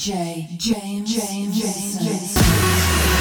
DJ James James James. James.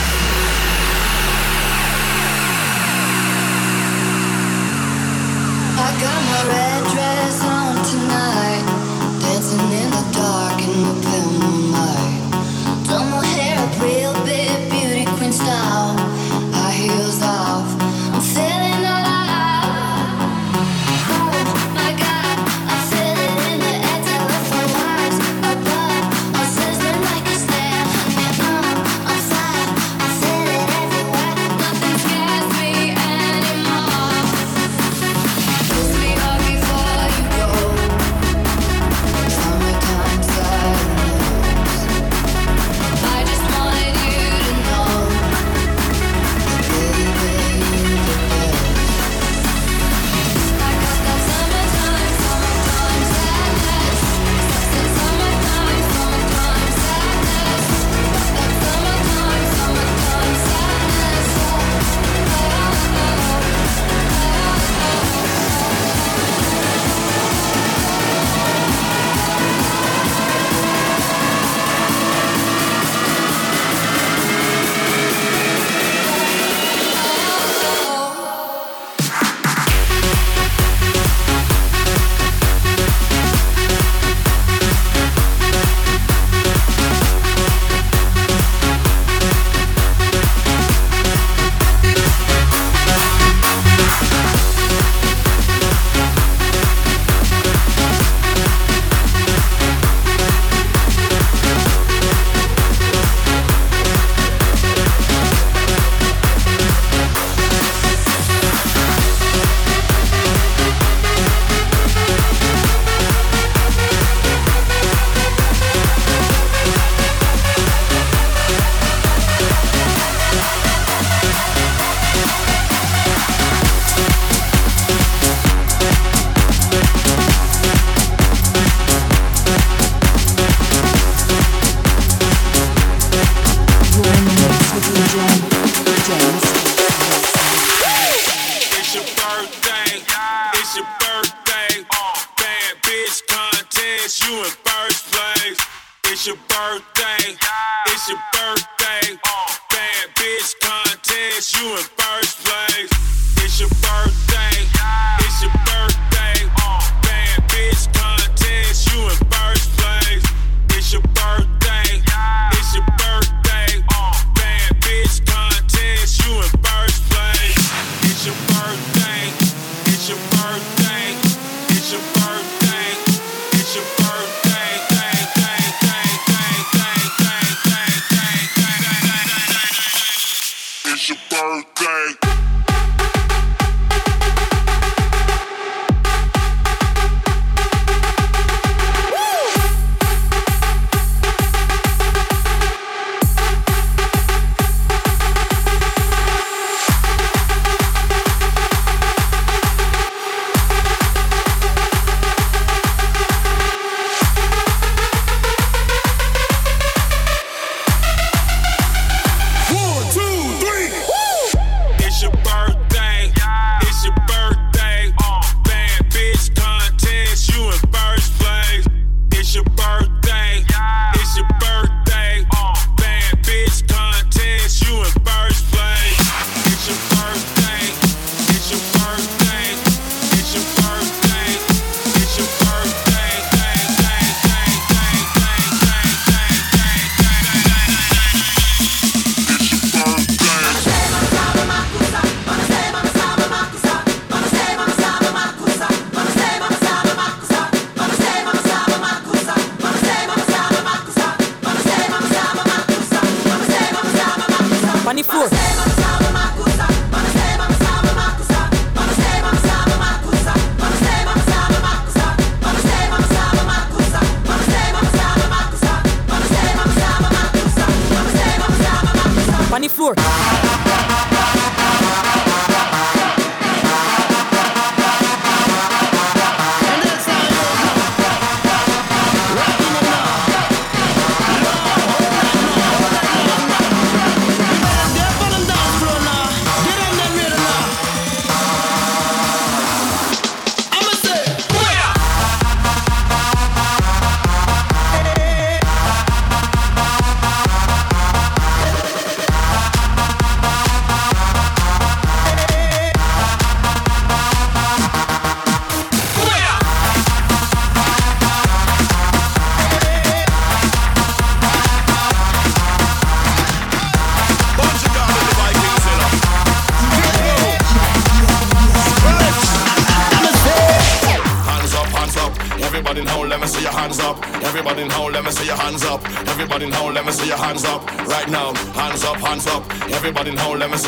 place. It's your birthday. It's your birthday. Bad bitch contest. You in first place. It's your birthday. It's your birthday. Bad bitch contest. You in first place. It's your birthday. It's your birthday. birthday.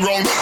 wrong.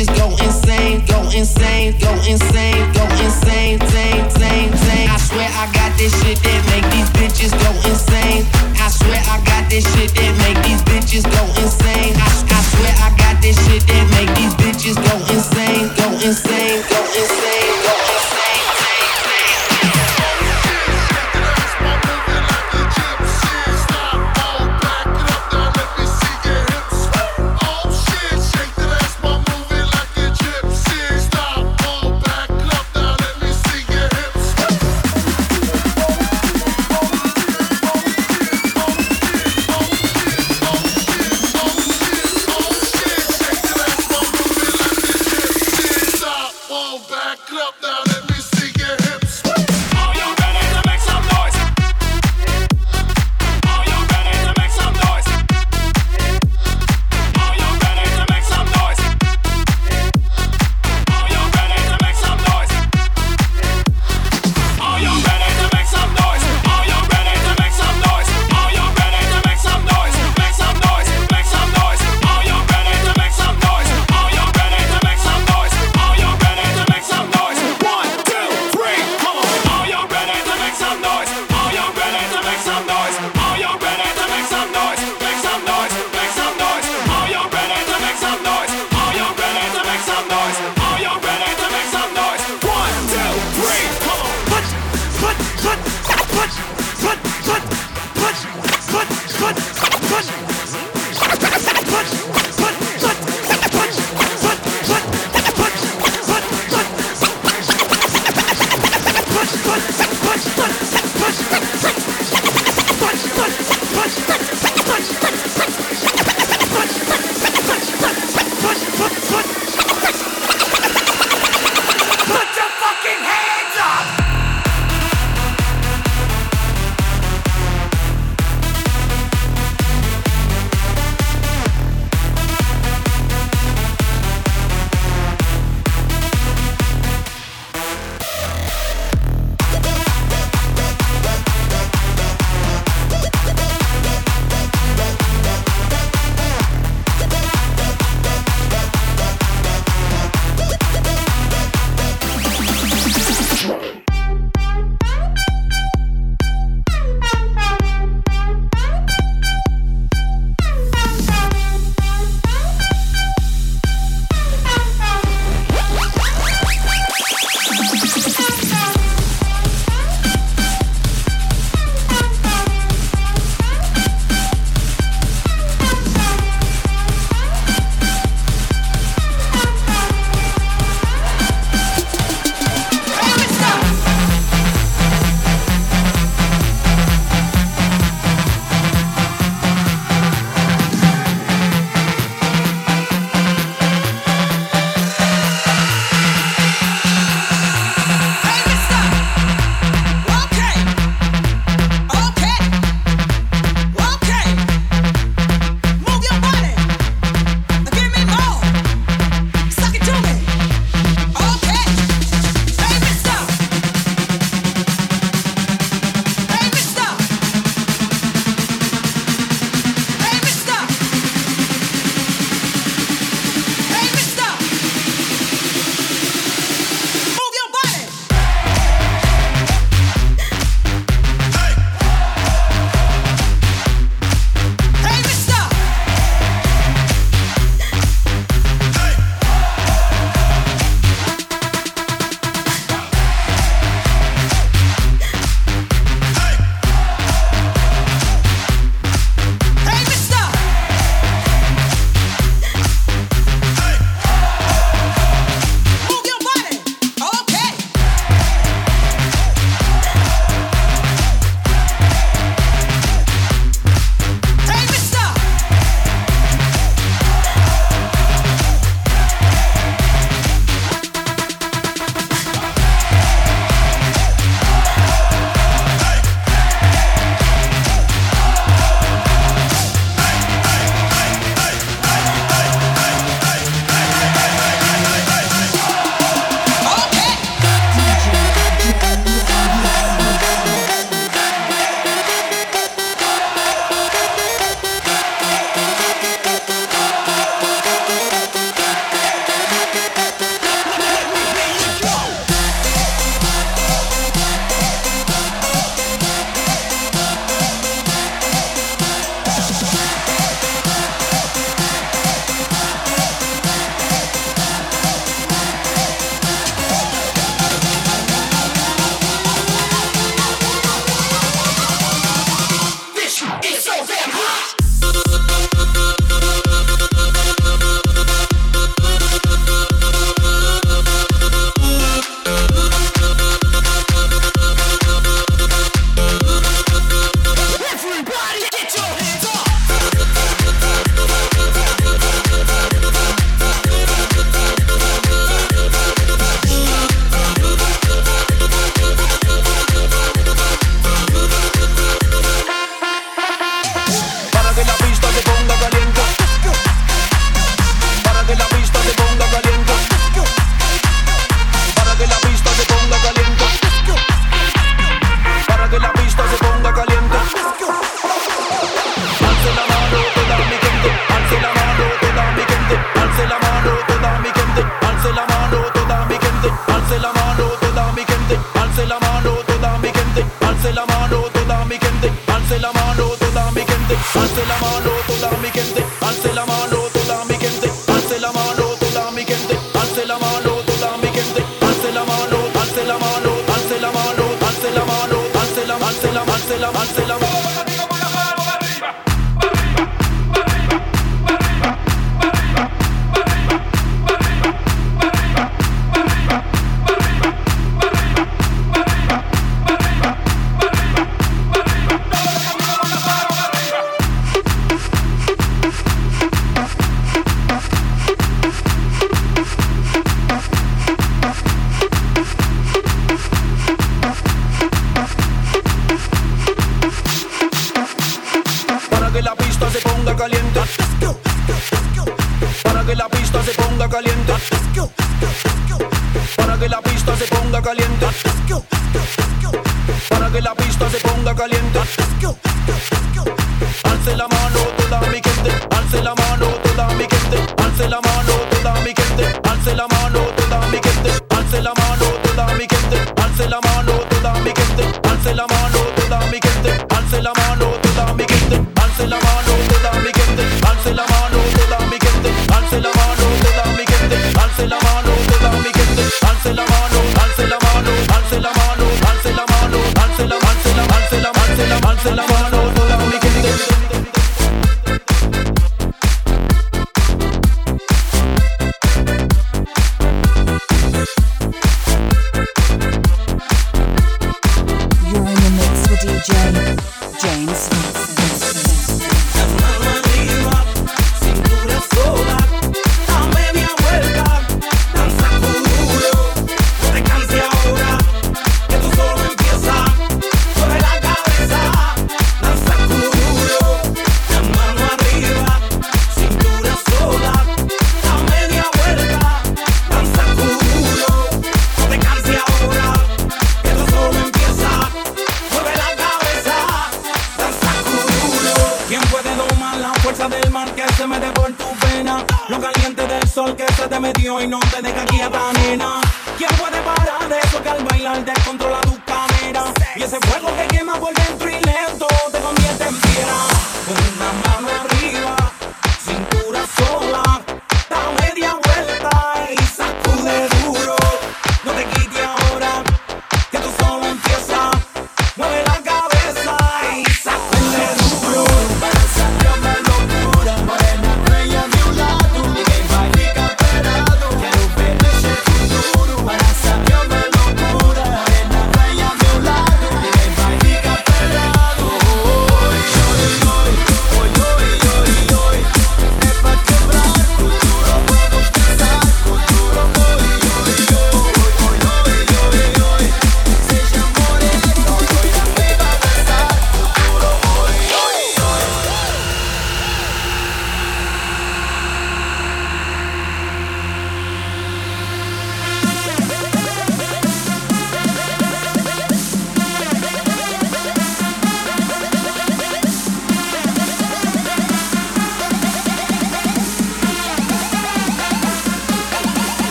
Bitches go insane,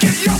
Get your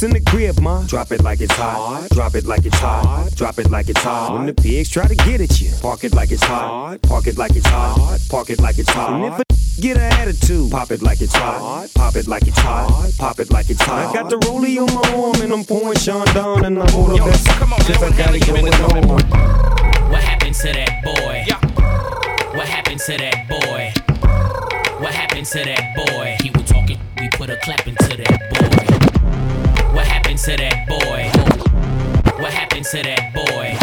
When in the crib, ma, drop it like it's hot. Drop it like it's hot. Drop it like it's hot. When the pigs try to get at you, park it like it's hot. Park it like it's hot. Park it like it's hot. And if a get an attitude, pop it like it's hot. Pop it like it's hot. Pop it like it's hot. I got the rollie on my arm and I'm pouring Chandon and I'm all the best. Cause I got it going on. What happened to that boy? What happened to that boy? What happened to that boy? He was talking, we put a clap into that boy. What happened to that boy? What happened to that boy?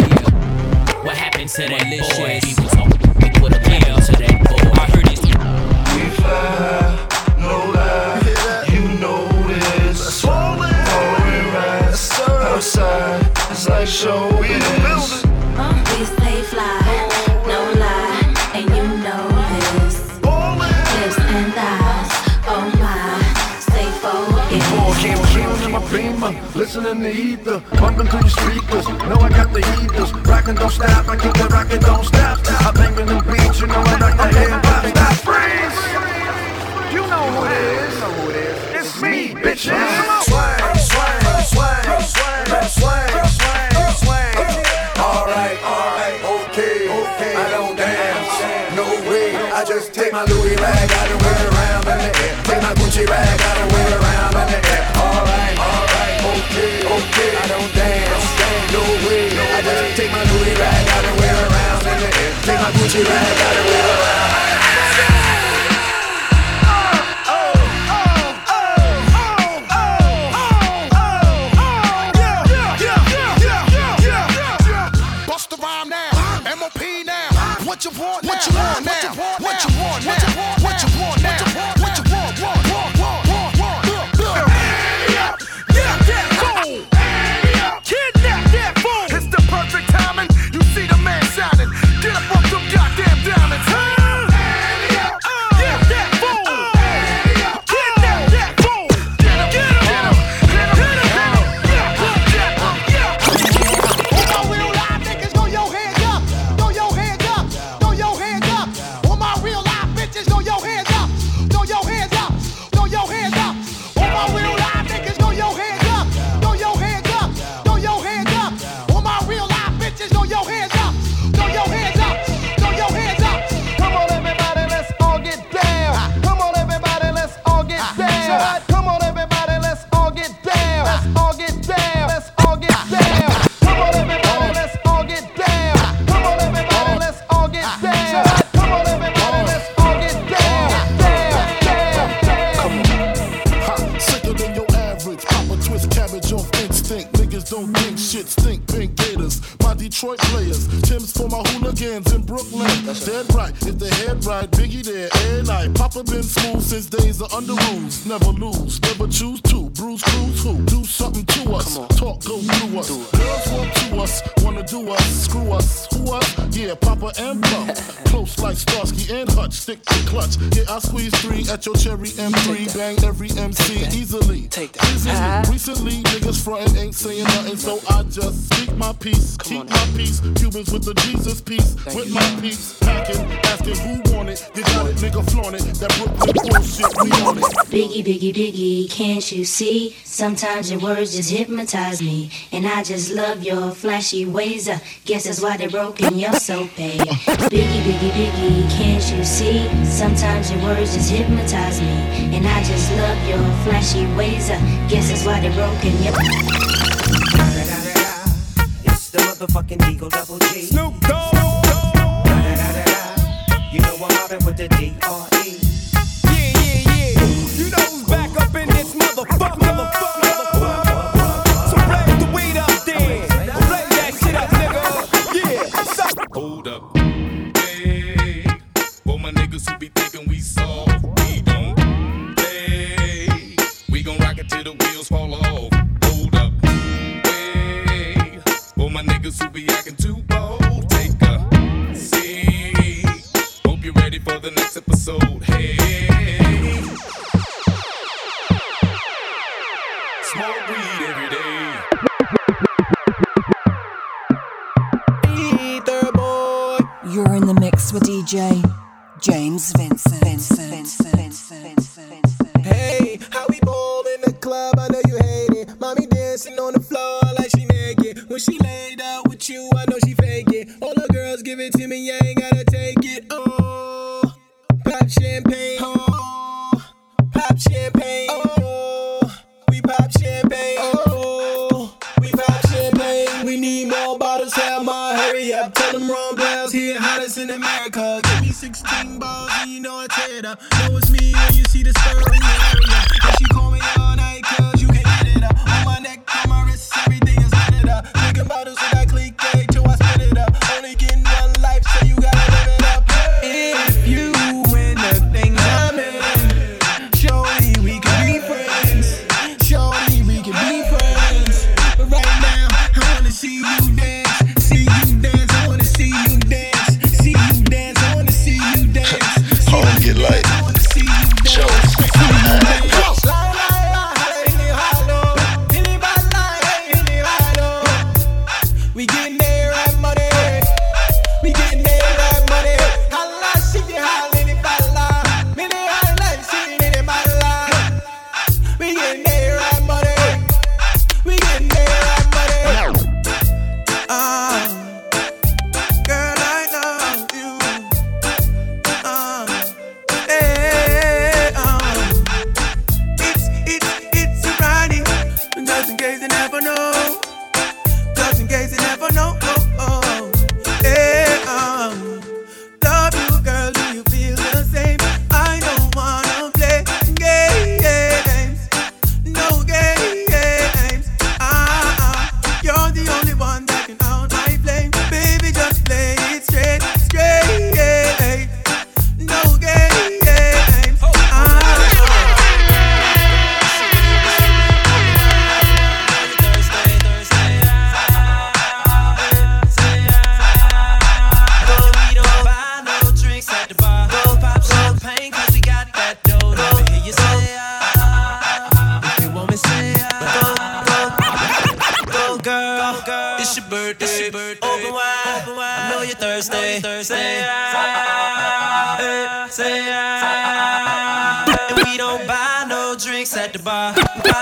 What happened to that boy? He was talking, we put a clap into that boy. I heard it. We fly, no lie, you know this. Falling rise outside, it's like showbiz. We listening to ether, bumping through the speakers. Know I got the heaters, rockin' don't stop, I keep the rockin' don't stop. I bangin' them beats, you know I rock the hop. Stop, freeze! You know who it is? It is? It's me, bitches. Swang, swang, swang, swang, swang, swang, swang. All right, all right, okay, okay. I don't dance, no way. I just take my Louis rag out and wear around in the air. Take my Gucci rag out and wear around in the air. Okay, okay. I don't dance, no way. I just take my Louis rag out and wear around in the air. Take my Gucci rag out and wear around. You diggy, can't you see? Sometimes your words just hypnotize me. And I just love your flashy ways. I guess that's why they broke in your so pay. Biggie, biggie, biggie, can't you see? Sometimes your words just hypnotize me. And I just love your flashy ways. I guess that's why they broke in your. It's the motherfucking Eagle Double G. Snoop Dogg. You know I'm mobbing with the D. my niggas who be acting too bold. Take a seat. Hope you're ready for the next episode. Hey. Smoke weed every day. Boy. You're in the mix with DJ James Vincent. Vincent. Vincent. Vincent. Vincent. Vincent.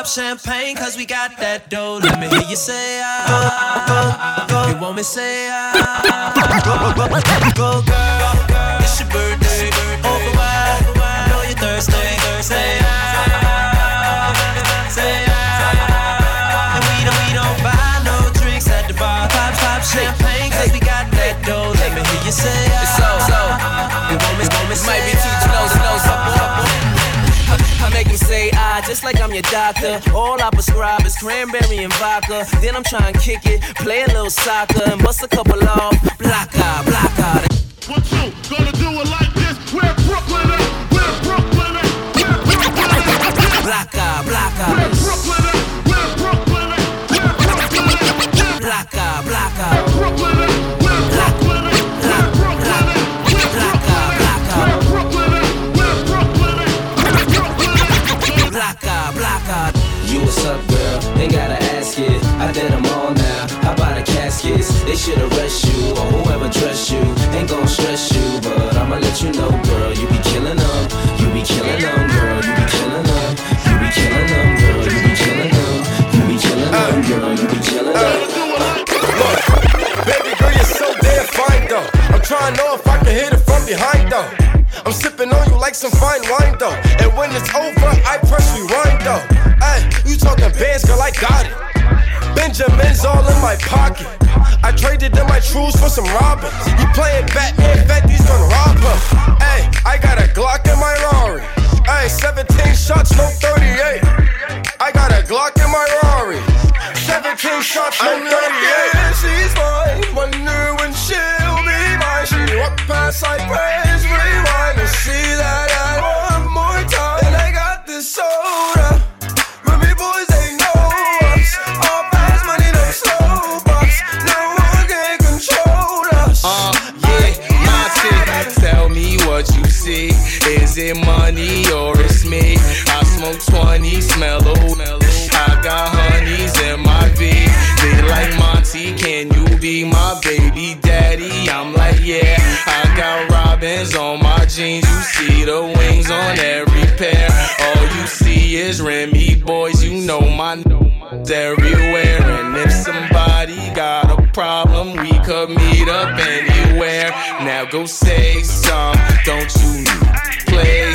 pop champagne, cause we got that dough. Let me hear you say, ah. Go, go, go. You want me say, ah. Go, go, go, girl. It's your birthday. Over wine, I know you're thirsty. Say, ah. Say, ah. And we don't, we don't buy no drinks at the bar. Pop, pop champagne, cause we got that dough. Let me hear you say, ah. It's so, so. Ah, you want me, want me, might be too you say I, just like I'm your doctor. All I prescribe is cranberry and vodka. Then I'm trying to kick it, play a little soccer, and bust a couple off. Block out, block out. What you gonna do it like this? Where Brooklyn at? Where Brooklyn at? Where Brooklyn at? Block out, block out. Where Brooklyn at? Where Brooklyn at? Where Brooklyn at? Block out, block out. Where Brooklyn at? What's up, girl? Ain't gotta ask it. I did them all now. How about the caskets? They should arrest you or whoever dressed you. Ain't gon' stress you, but I'ma let you know, girl. You be killing them. You be killing them, girl. You be killing them. You be killing them, girl. You be killing them. You be killing them, girl. You be killing them. Baby girl, you're so damn fine though. I'm trying to know if I can hit it from behind though. I'm sipping on you like some fine wine though. And when it's over, I press rewind though. Hey, you talking bands, girl, I got it. Benjamin's all in my pocket. I traded in my trues for some robbers. You playing Batman, Fetty's gonna rob her. Hey, I got a Glock in my Rari. Hey, 17 shots, no 38. I got a Glock in my Rari. 17 shots, no 38. she's mine. Wonder walk past like praise, rewind and see that I one more time. And I got this soda. Remy Boyz, they know us. All fast money, no slow bucks. No one can control us. Uh, yeah, my tick. Tell me what you see. Is it money or it's me? I smoke 20, smell a My everywhere. And if somebody got a problem, we could meet up anywhere. Now go say some, don't you play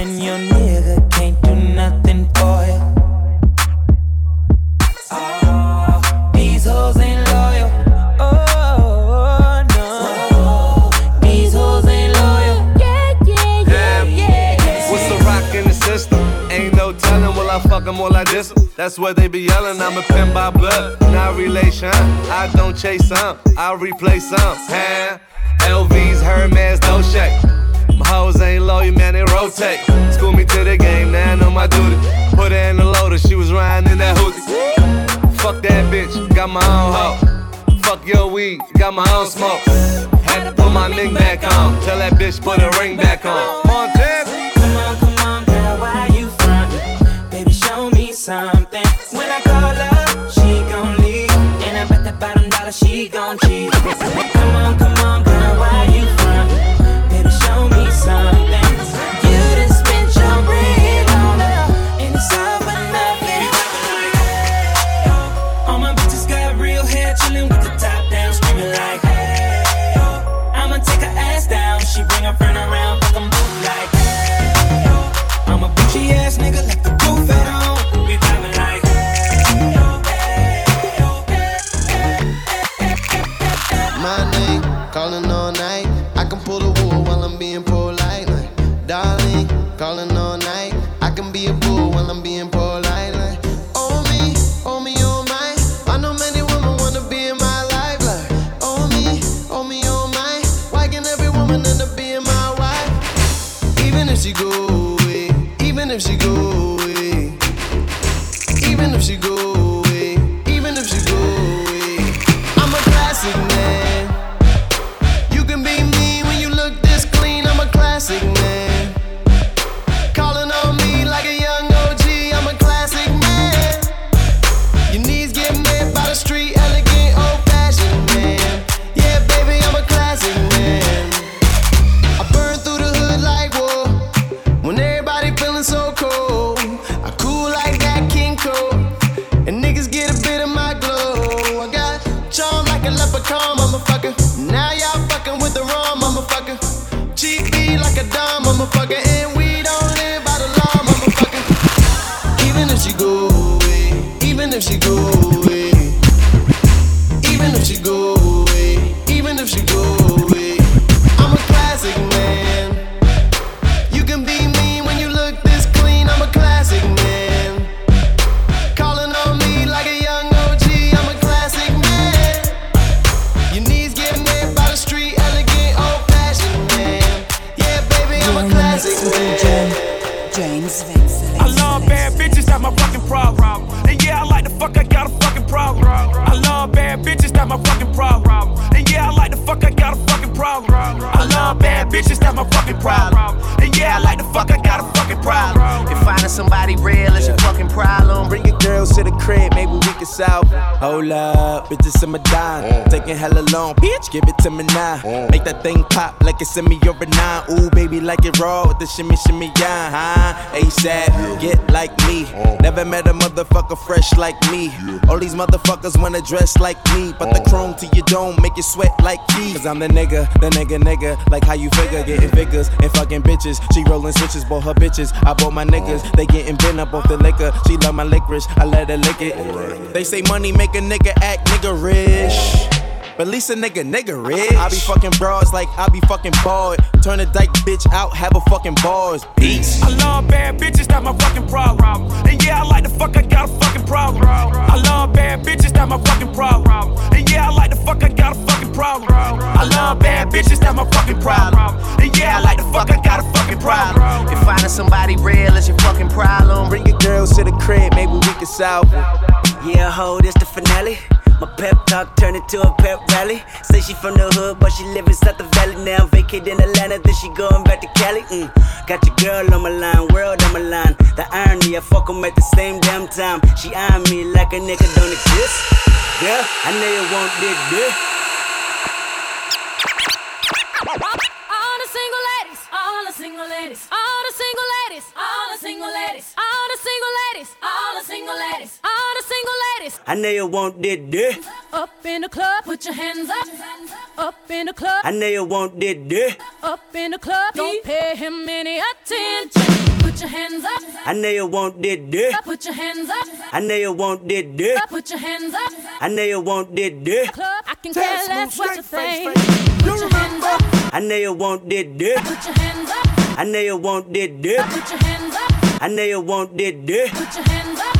and your nigga can't do nothing for you. Oh, these hoes ain't loyal. Oh, no. These hoes ain't loyal. Yeah, yeah, yeah, yeah, yeah. What's the rock in the system? Ain't no telling, will I fuck 'em or I diss 'em? That's what they be yelling. I'm a pin by blood, not relation. I don't chase some, I replace some. Huh? LV's, Hermes, no shake. My hoes ain't loyal, man, they rotate. School me to the game, now I know my duty. Put her in the loader, she was riding in that hoodie. Fuck that bitch, got my own hoe. Fuck your weed, got my own smoke. Had to put my ring back on. Tell that bitch put her ring back on. Montana. Come on, come on, girl, why you frontin'? Baby, show me something. When I call her, she gon' leave. And I bet that bottom dollar she gon' cheat. Problem. If finding somebody real is your fucking problem, Bring your girls to the crib, maybe we can solve. it. Hold up, bitches in my dime. Mm. Taking hella long, bitch, give it to me now. Mm. Make that thing pop like it's in me or a nine. Ooh, baby, like it raw with the shimmy, shimmy, yeah, huh? ASAP, get like me. Mm. Never met a motherfucker fresh like me. All these motherfuckers wanna dress like me, but the chrome to your dome make you sweat like keys. Cause I'm the nigga, the nigga, nigga. Like how you figure, getting figures and fucking bitches. She rolling switches, bought her bitches. I bought my niggas, they getting bent up off the liquor. She love my licorice, I let her lick it. They say money make a nigga act nigga rich. But at least a nigga, nigga rich. I be fucking broads like I be fucking bald. Turn a dyke bitch out, have a fucking bars. Peace. I love bad bitches, that's my fucking problem. And yeah, I like the fuck, I got a fucking problem. I love bad bitches, that's my fucking problem. And yeah, I like the fuck, I got a fucking problem. I love bad bitches, that's my fucking problem. And yeah, I like the fuck, I got a fucking problem. If finding somebody real is your fucking problem, Bring your girls to the crib, maybe we can solve it. Yeah, ho, this the finale. My pep talk turned into a pep rally. Say she from the hood, but she live inside the valley now. Vacate in Atlanta, then she going back to Cali. Mm. Got your girl on my line, world on my line. The irony, I fuck 'em at the same damn time. She eyeing me like a nigga don't exist. Yeah, I know you want this, this. All the single ladies, all the single ladies, all the single ladies, all the single ladies, all the single ladies, all the single ladies, all the single ladies. I know you want this, this. Up in the club, put your hands up. Up in the club, I know you want this, this. up in the club. Don't pay him any attention. Put your hands up. I know you want this, this. Put your hands up. I know you want this, this. Put your hands up. I know you want this, this. Club, I can care less what you think. Put your hands up. I know you want this, this. Put your hands up. I know you want this, this. Put your hands up. I know you want this, this. Put your hands. Up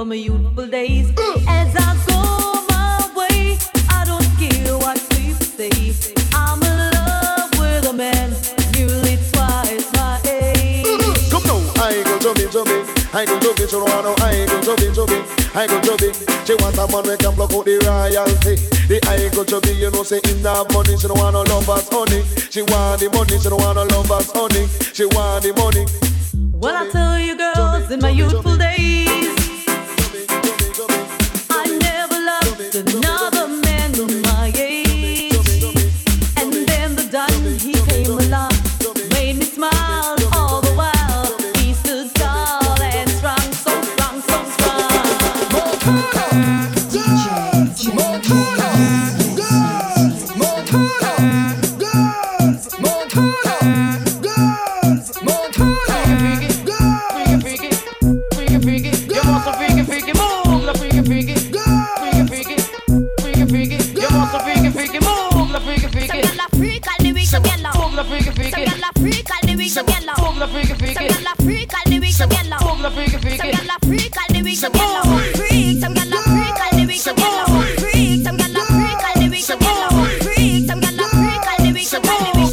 from my youthful days. As I go my way, I don't care what people say. I'm in love with a man nearly twice my age. Come now, I go to me, to me. I go to don't want no. I go to me, to me. I go to me. She want a man we can block out the royalty. The I go to me, you know, say in that money, she don't want no lovers, honey. She want the money, she don't want no lovers, honey. She want the money. Well, I tell you, girls, in my youthful days,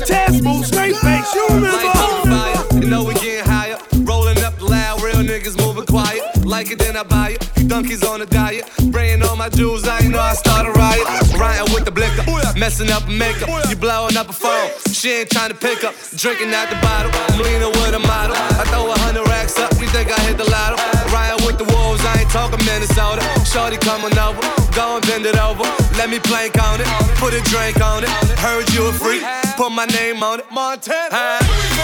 Test move, straight face, you remember? You know we getting higher, rolling up loud, real niggas moving quiet. Like it, then I buy it. You donkeys on a diet, spraying all my jewels. I ain't know I started riot. With the blicker, messing up makeup. You blowing up a phone, she ain't trying to pick up. Drinking out the bottle, I'm leaning with a model. I throw a hundred racks up, you think I hit the lotto? Riding with the wolves, I ain't talking Minnesota. Shorty coming over, go and bend it over. Let me plank on it, put a drink on it. Heard you a freak, put my name on it. Montana. This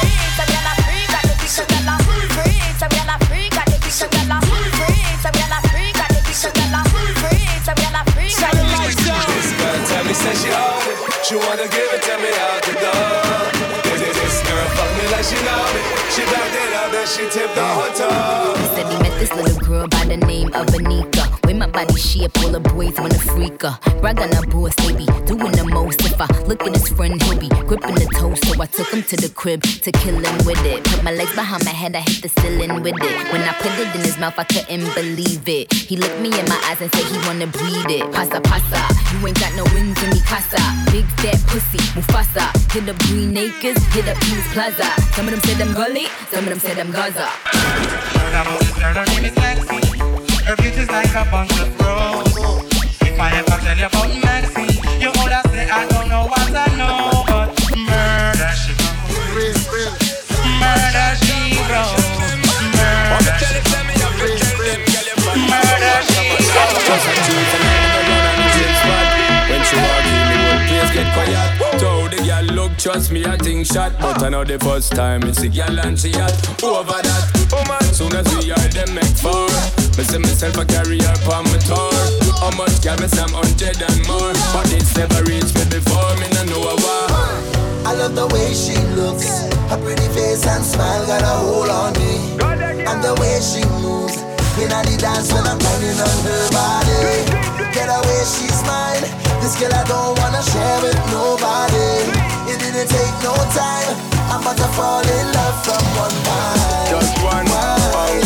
say she own it. She wanna give it to me out the door. This, this, this girl fuck me like she know me. She backed it up and she tipped the toe. He said he met this little girl by the name of Anika. Body shape, all the boys wanna freak her. On her they be doing the most. If I look at his friend, he'll be gripping the toast. So I took him to the crib to kill him with it. Put my legs behind my head, I hit the ceiling with it. When I put it in his mouth, I couldn't believe it. He looked me in my eyes and said he wanna breathe it. Pasa pasa, you ain't got no wings in me casa. Big fat pussy, Mufasa. Hit up Green Acres, hit up Peace Plaza. Some of them said I'm gully, some of them said I'm Gaza. Her beauty's like a bunch of roses. If I ever tell you about Maxine, you older say I don't know what I know, but murder she wrote. Murder she wrote. Murder she Murder she spot. When she walk in, the place get quiet. Told the girl look, trust me, I think shot. But I know the first time it's a girl and she hot. Over that, oh man, soon as we are them make four. Me see myself a carry her on my tour. How much me some hundred and more. But this never reached me before, me no know war. I love the way she looks. Her pretty face and smile got a hold on me. And the way she moves. In the dance when I'm grinding on her body. Get away, she's mine. This girl I don't wanna share with nobody. It didn't take no time. I'm about to fall in love from one night. Just one, only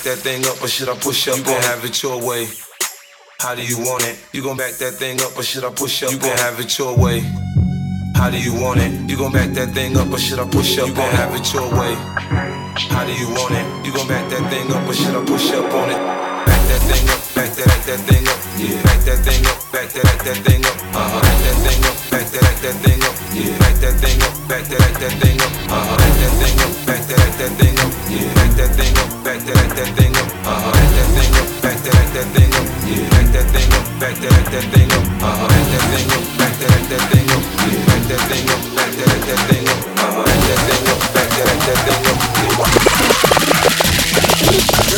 back that thing up or should I push up? You can have it your way. How do you want it? You gon' back that thing up or should I push up? You can have it your way. How do you want it? You gon' back that thing up or should I push up? You gon' have it your way. How do you want it? You gon' back that thing up or should I push up on it? Back that thing up, back that, back that thing up. Yeah. Back that thing up, back that, back that thing up. Uh-huh. Back that thing up, back that, back that thing up. Yeah. Back that thing up, back that, back that thing up. Uh-huh. Back that thing up, back that, back that thing up. Yeah. Back that thing up, that, thing up. Uh-huh. Back that thing up, back that, back that thing up. Yeah. Back that thing up, back that, back that thing up. Uh-huh. Back that thing up, back that, back that thing up. Yeah. Back that thing up, back that, back that thing up. Uh-huh. Back that thing up, back that, back that thing up. Girl,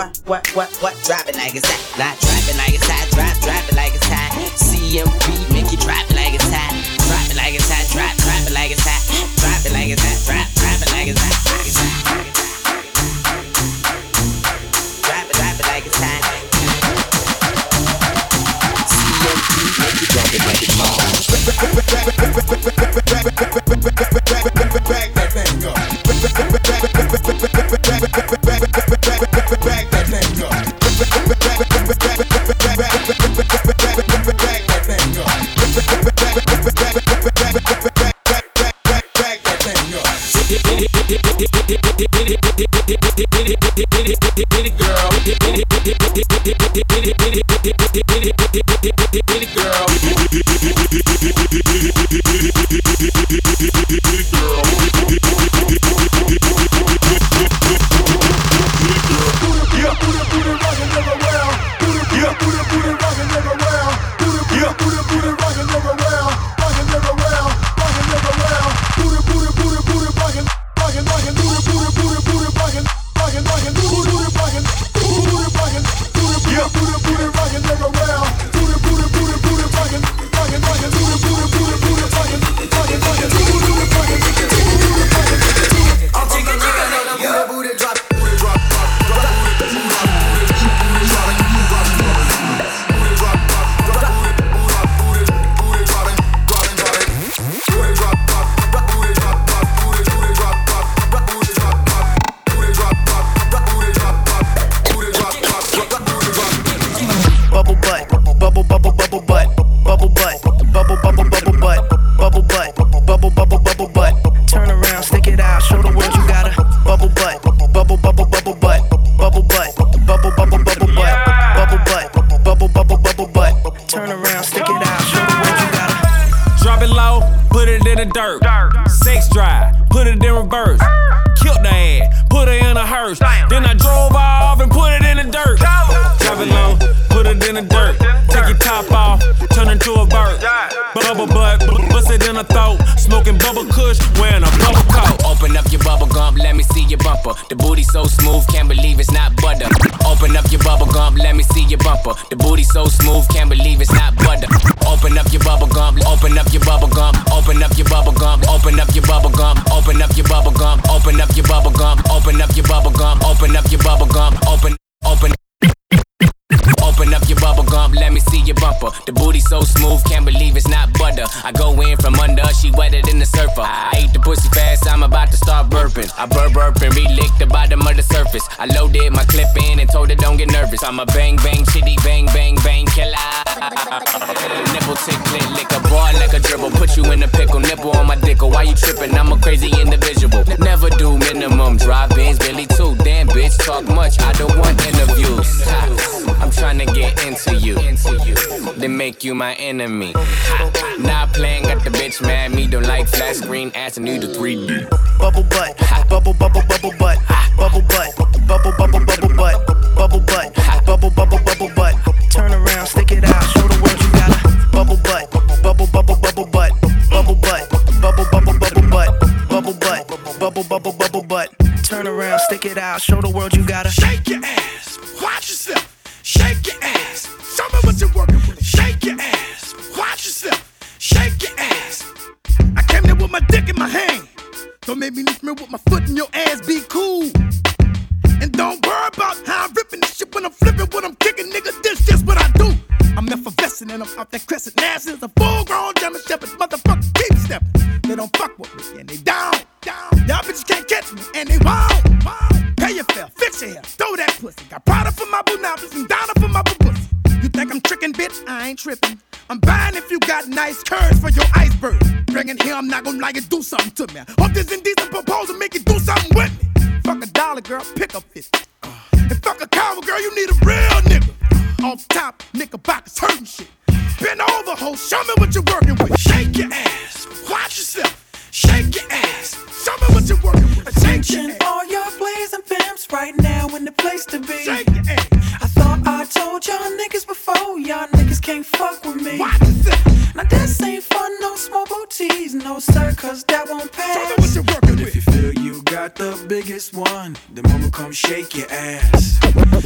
what, what, what, what, it like it's hot. Now drop it like dirt. Sex drive, put it in reverse. Killed the ass, put her in a hearse. Then I drove off and put it in the dirt. Drive it put it in the dirt. Take your top off, turn into a bird. Bubble butt, bust it in a throat. Smoking bubble kush, wearing a bubble coat. Open up your bubble gum, let me see your bumper. The booty so smooth, can't believe it's not butter. Open up your bubble gum, let me see your bumper. The booty so smooth, can't believe it's not butter. Open up your bubble gum, open up your bubble gum, open up your bubble gum, open up your bubble gum, open up your bubble gum, open up your bubble gum, open up your bubble gum, open up your bubble gum, open, open. Up your bubble gum, let me see your bumper. The booty so smooth, can't believe it's not butter. I go in from under, she wetter than the surfer. I ate the pussy fast, I'm about to start burping. I burp burp and relick the bottom of the surface. I loaded my clip in and told her don't get nervous. I'm a bang bang chitty bang bang bang killer. Nipple tick lick, lick a bar like a dribble. Put you in a pickle, nipple on my dick. Why you tripping? I'm a crazy individual. Never do minimum. Drive ins, Billy too. Damn bitch, talk much. I don't want interviews. I'm trying to get into you. Then make you my enemy. Not playing, got the bitch mad. Me don't like flat screen ass and need a 3D. Bubble butt, bubble bubble bubble butt, bubble butt, bubble bubble bubble butt, bubble butt, bubble bubble bubble butt. Turn around, stick it out, show the world you got a bubble butt, bubble bubble bubble butt, bubble butt, bubble bubble bubble butt, bubble butt, bubble bubble bubble butt. Turn around, stick it out, show the world you got a Shake your ass, watch yourself. Shake your ass, working with. Shake your ass, watch yourself. Shake your ass. I came there with my dick in my hand. Don't make me lift me with my foot in your ass, be cool. And don't worry about how I'm ripping this shit when I'm flipping, what I'm kicking, nigga. This just what I do. I'm effervescent and I'm off that crescent. Nasty as a full grown German shepherd. Motherfucker, keep stepping. They don't fuck with me and they down, down. Y'all bitches can't catch me and they won't, won't. Pay your fare, fix your hair, throw that pussy. Got Prada for my nappers and Donna for my boo pussy. You think I'm tricking, bitch? I ain't tripping. I'm buying if you got nice curves for your iceberg. Bringing here, I'm not gonna like it, do something to me. Hope this indecent proposal make you do something with me. Fuck a dollar, girl, pick up 50. And fuck a coward, girl, you need a real nigga. Off top, knickerbockers hurting shit. Bend over, ho, show me what you're working with. Shake your ass, biggest one, then mama come shake your ass.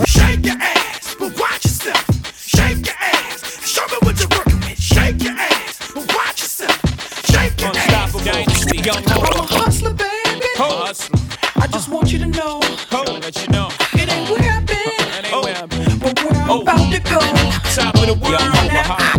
Shake your ass, but watch yourself. Shake your ass. Show me what you're working with. Shake your ass, but watch yourself. Shake your ass. Unstoppable dynasty, young I'm a hustler, baby. Hustler. I just want you to know Gotta let you know. it ain't where I've been, That ain't where I've been. but where I'm Oh. about to go. Top of the world. I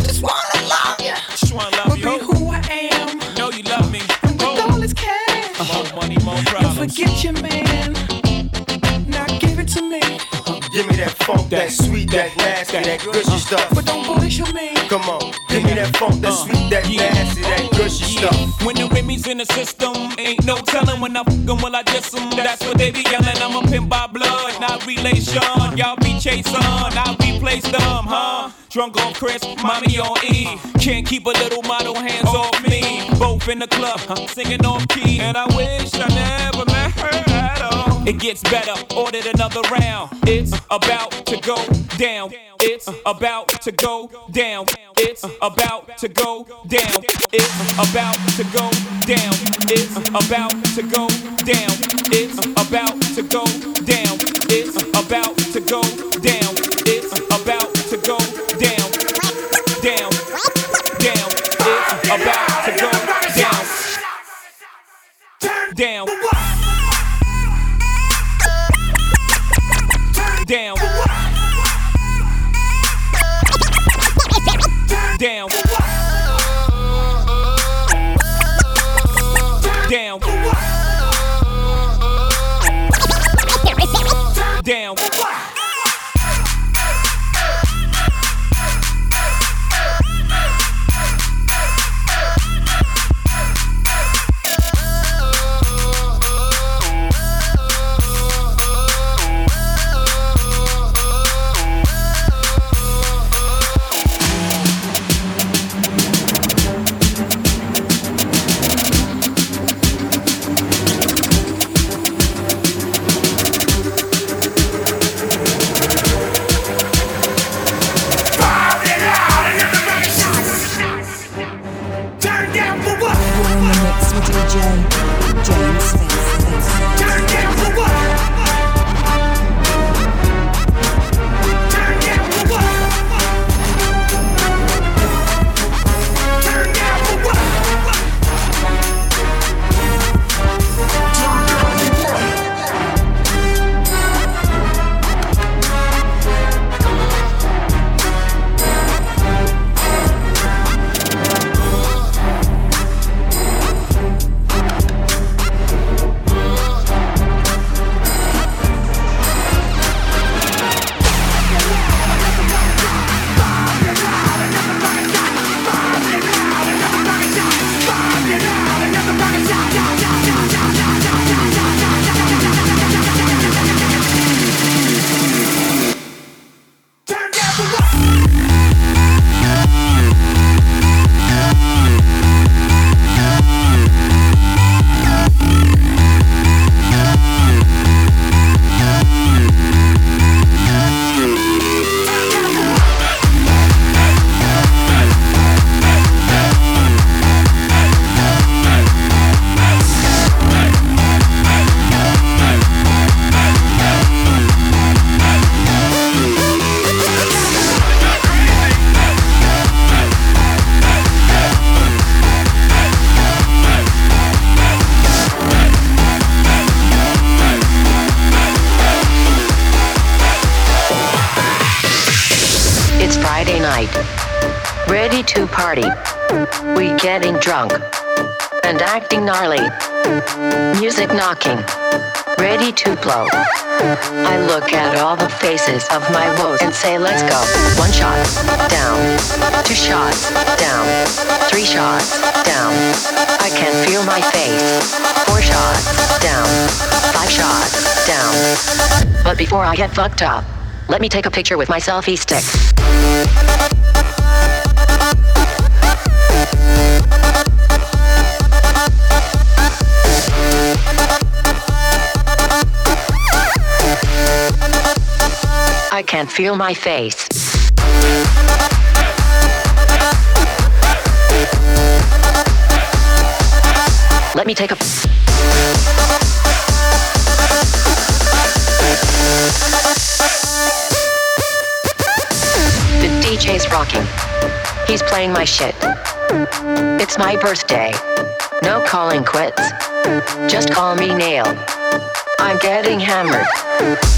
that nasty, that gushy stuff. but don't bullshit me. Come on, give me that funk, that uh, sweet, that nasty, that oh, gushy stuff. When the Remy's in the system, ain't no telling when I fuck 'em, will I diss 'em? That's what they be yelling. I'm a pimp by blood, not relation. Y'all be chasing, I replace them, huh? Drunk on Cris, mommy on E. Can't keep a little model hands off me. Both in the club, huh, singing off key. And I wish I never It gets better, ordered another round. It's about to go down. It's about to go down. It's about to go down. It's about to go down. It's about to go down. It's about to go down. It's about to go down. It's about to go down. Down. Down. It's about to go down. Down. Before I get fucked up, let me take a picture with my selfie stick. I can't feel my face. Let me take a. DJ's rocking. He's playing my shit. It's my birthday. No calling quits. Just call me Nail. I'm getting hammered.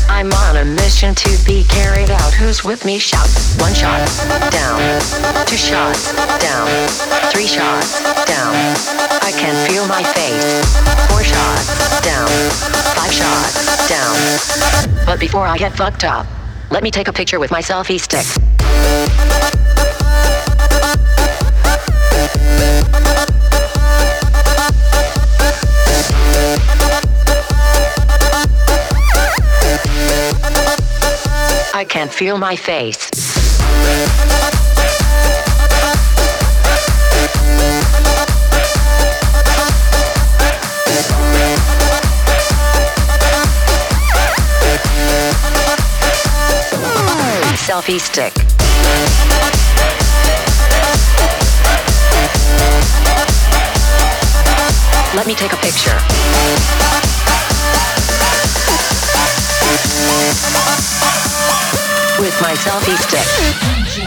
I'm on a mission to be carried out. Who's with me? Shout. One shot, down. Two shots, down. Three shots, down. I can feel my face. Four shots, down. Five shots, down. But before I get fucked up, let me take a picture with my selfie stick. I can't feel my face. Selfie stick. Let me take a picture. With my selfie stick.